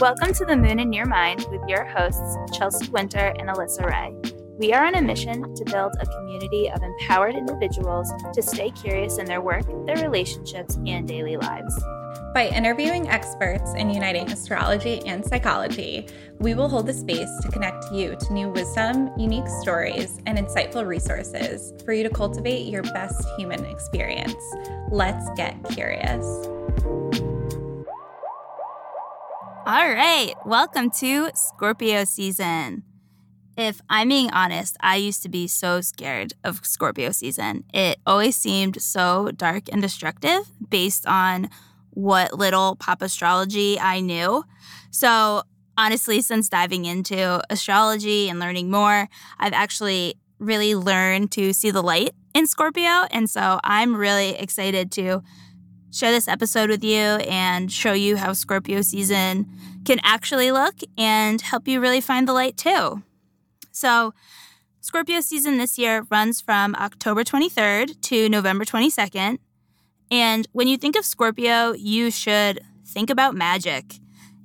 Welcome to the Moon and Your Mind with your hosts, Chelsea Winter and Alyssa Rae. We are on a mission to build a community of empowered individuals to stay curious in their work, their relationships, and daily lives. By interviewing experts and uniting astrology and psychology, we will hold the space to connect you to new wisdom, unique stories, and insightful resources for you to cultivate your best human experience. Let's get curious. All right, welcome to Scorpio season. If I'm being honest, I used to be so scared of Scorpio season. It always seemed so dark and destructive based on what little pop astrology I knew. So, honestly, since diving into astrology and learning more, I've actually really learned to see the light in Scorpio. And so, I'm really excited to share this episode with you and show you how Scorpio season can actually look and help you really find the light too. So, Scorpio season this year runs from October 23rd to November 22nd. And when you think of Scorpio, you should think about magic.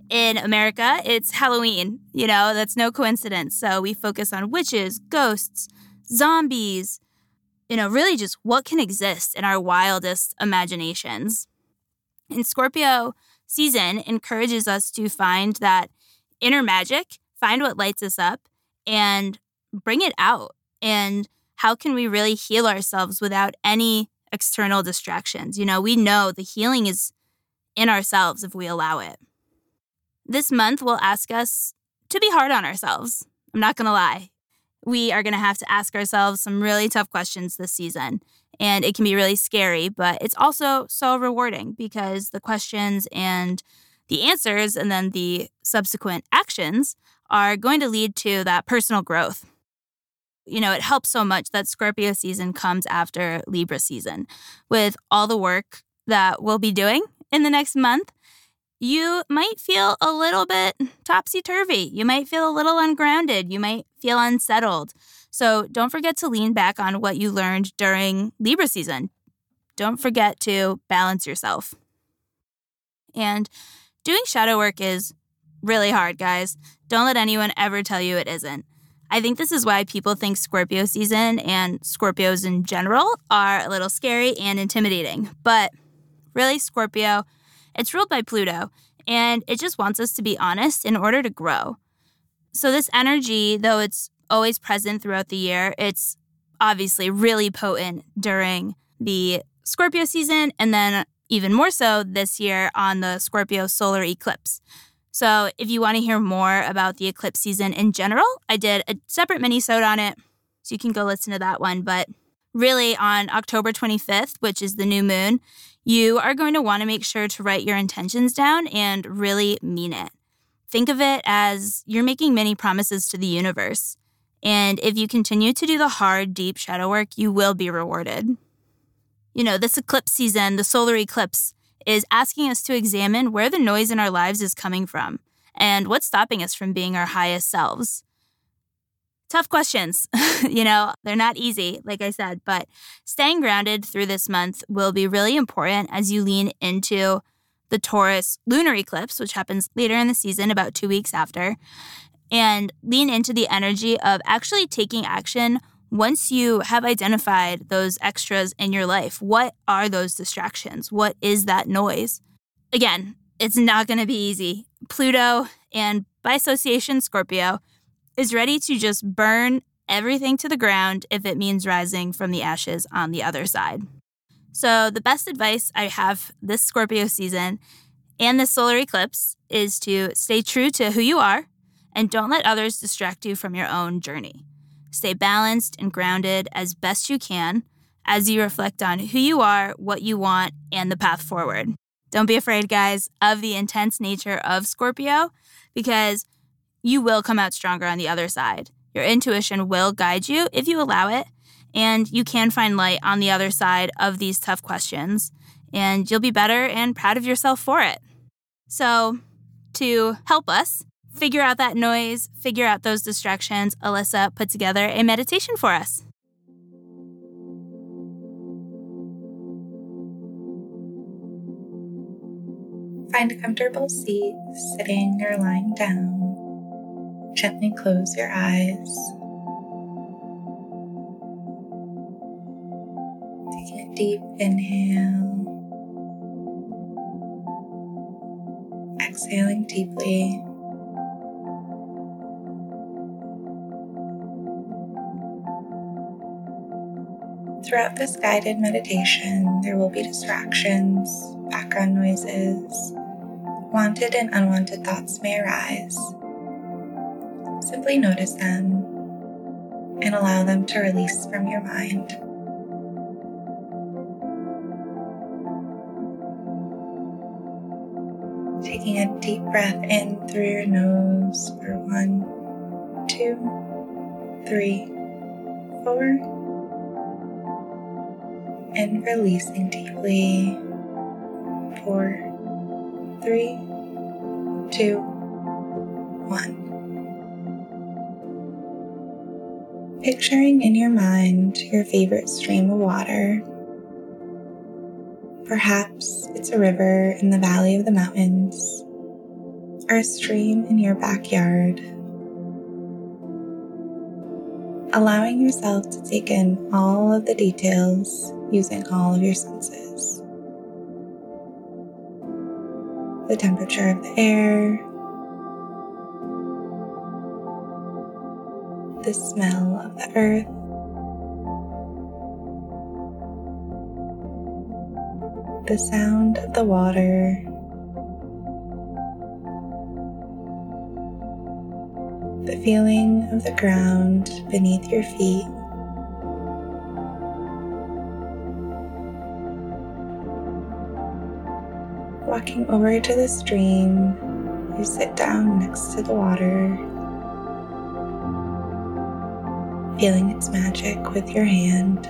In America, it's Halloween. You know, that's no coincidence. So we focus on witches, ghosts, zombies, you know, really just what can exist in our wildest imaginations. And Scorpio season encourages us to find that inner magic, find what lights us up, and bring it out. And how can we really heal ourselves without any external distractions? You know, we know the healing is in ourselves if we allow it. This month will ask us to be hard on ourselves. I'm not going to lie we are going to have to ask ourselves some really tough questions this season. And it can be really scary, but it's also so rewarding because the questions and the answers and then the subsequent actions are going to lead to that personal growth. You know, it helps so much that Scorpio season comes after Libra season with all the work that we'll be doing in the next month you might feel a little bit topsy turvy. You might feel a little ungrounded. You might feel unsettled. So don't forget to lean back on what you learned during Libra season. Don't forget to balance yourself. And doing shadow work is really hard, guys. Don't let anyone ever tell you it isn't. I think this is why people think Scorpio season and Scorpios in general are a little scary and intimidating. But really, Scorpio it's ruled by Pluto, and it just wants us to be honest in order to grow. So, this energy, though it's always present throughout the year, it's obviously really potent during the Scorpio season, and then even more so this year on the Scorpio solar eclipse. So, if you want to hear more about the eclipse season in general, I did a separate mini-sode on it, so you can go listen to that one. But really, on October 25th, which is the new moon, you are going to want to make sure to write your intentions down and really mean it. Think of it as you're making many promises to the universe. And if you continue to do the hard, deep shadow work, you will be rewarded. You know, this eclipse season, the solar eclipse, is asking us to examine where the noise in our lives is coming from and what's stopping us from being our highest selves tough questions. you know, they're not easy, like I said, but staying grounded through this month will be really important as you lean into the Taurus lunar eclipse, which happens later in the season, about two weeks after, and lean into the energy of actually taking action once you have identified those extras in your life. What are those distractions? What is that noise? Again, it's not going to be easy. Pluto and by association, Scorpio is ready to just burn everything to the ground if it means rising from the ashes on the other side. So, the best advice I have this Scorpio season and this solar eclipse is to stay true to who you are and don't let others distract you from your own journey. Stay balanced and grounded as best you can as you reflect on who you are, what you want, and the path forward. Don't be afraid, guys, of the intense nature of Scorpio because you will come out stronger on the other side. Your intuition will guide you if you allow it, and you can find light on the other side of these tough questions, and you'll be better and proud of yourself for it. So, to help us figure out that noise, figure out those distractions, Alyssa put together a meditation for us. Find a comfortable seat, sitting or lying down. Gently close your eyes. Taking a deep inhale. Exhaling deeply. Throughout this guided meditation, there will be distractions, background noises, wanted and unwanted thoughts may arise. Simply notice them and allow them to release from your mind. Taking a deep breath in through your nose for one, two, three, four, and releasing deeply. Four, three, two, one. Picturing in your mind your favorite stream of water. Perhaps it's a river in the valley of the mountains, or a stream in your backyard. Allowing yourself to take in all of the details using all of your senses. the temperature of the air, the smell of the earth. The sound of the water, the feeling of the ground beneath your feet. walking over to the stream, you sit down next to the water, feeling its magic with your hand.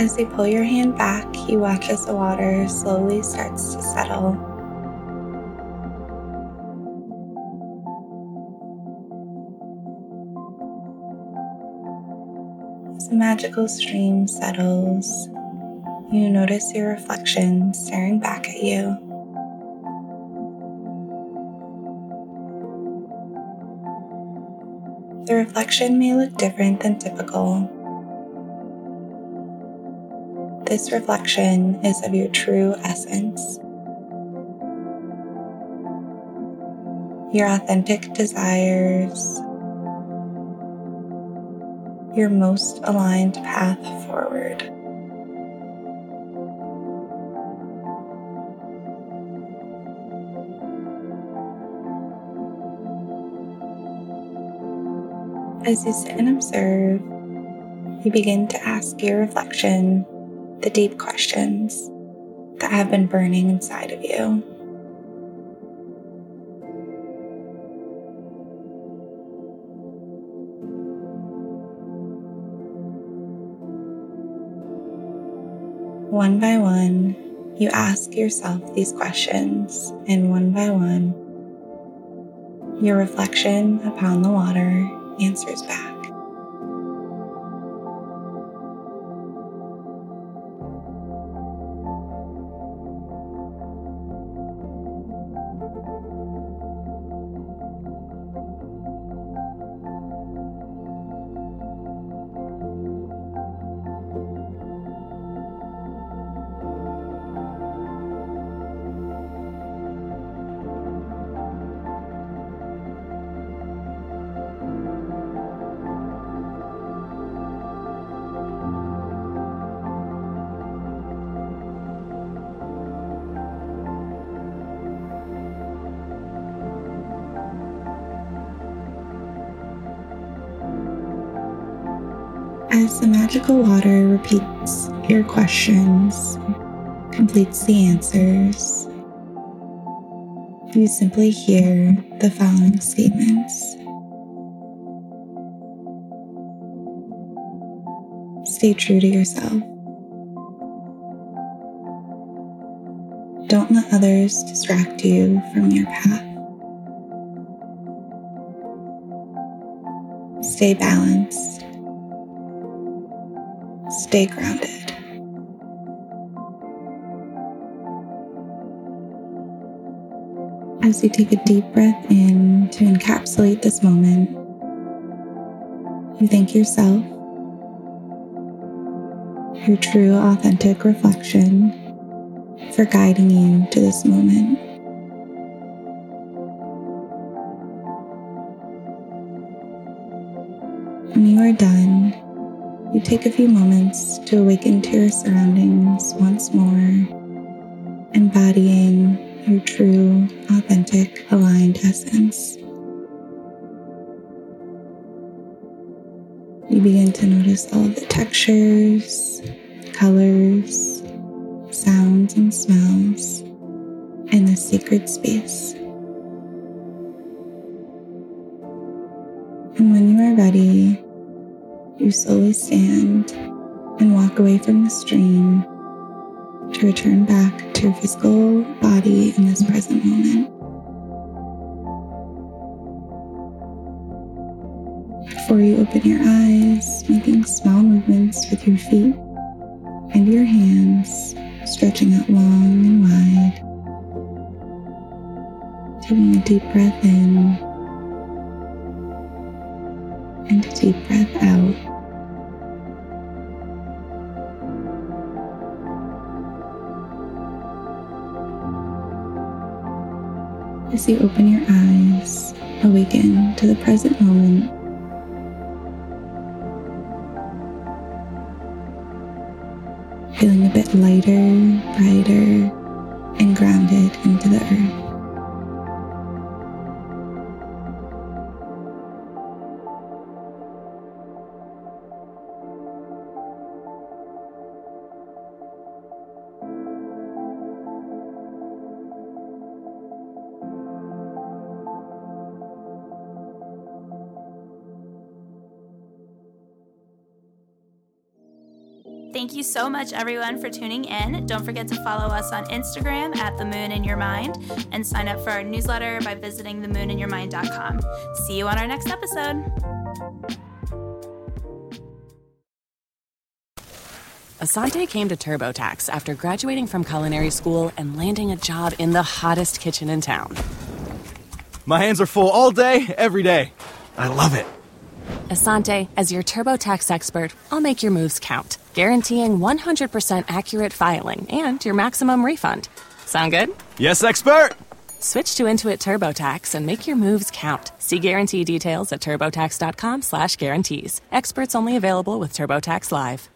As you pull your hand back, you watch as the water slowly starts to settle. As the magical stream settles, you notice your reflection staring back at you. The reflection may look different than typical. This reflection is of your true essence. Your authentic desires, your most aligned path forward. As you sit and observe, you begin to ask your reflection the deep questions that have been burning inside of you. One by one, you ask yourself these questions, and one by one, your reflection upon the water answers back. As the magical water repeats your questions, completes the answers, you simply hear the following statements. Stay true to yourself. Don't let others distract you from your path. Stay balanced. Stay grounded. As you take a deep breath in to encapsulate this moment, you thank yourself, your true, authentic reflection, for guiding you to this moment. When you are done, you take a few moments to awaken to your surroundings once more, embodying your true, authentic, aligned essence. You begin to notice all the textures, colors, sounds, and smells in this sacred space. And when you are ready, you slowly stand and walk away from the stream to return back to your physical body in this present moment. Before you open your eyes, making small movements with your feet and your hands, stretching out long and wide. Taking a deep breath in and a deep breath out. As you open your eyes, awaken to the present moment. Feeling a bit lighter, brighter, and grounded into the earth. Thank you so much, everyone, for tuning in. Don't forget to follow us on Instagram at The Moon and Your Mind and sign up for our newsletter by visiting themoonandyourmind.com. See you on our next episode. Asante came to TurboTax after graduating from culinary school and landing a job in the hottest kitchen in town. My hands are full all day, every day. I love it. Asante, as your TurboTax expert, I'll make your moves count, guaranteeing 100% accurate filing and your maximum refund. Sound good? Yes, expert! Switch to Intuit TurboTax and make your moves count. See guarantee details at turbotax.com slash guarantees. Experts only available with TurboTax Live.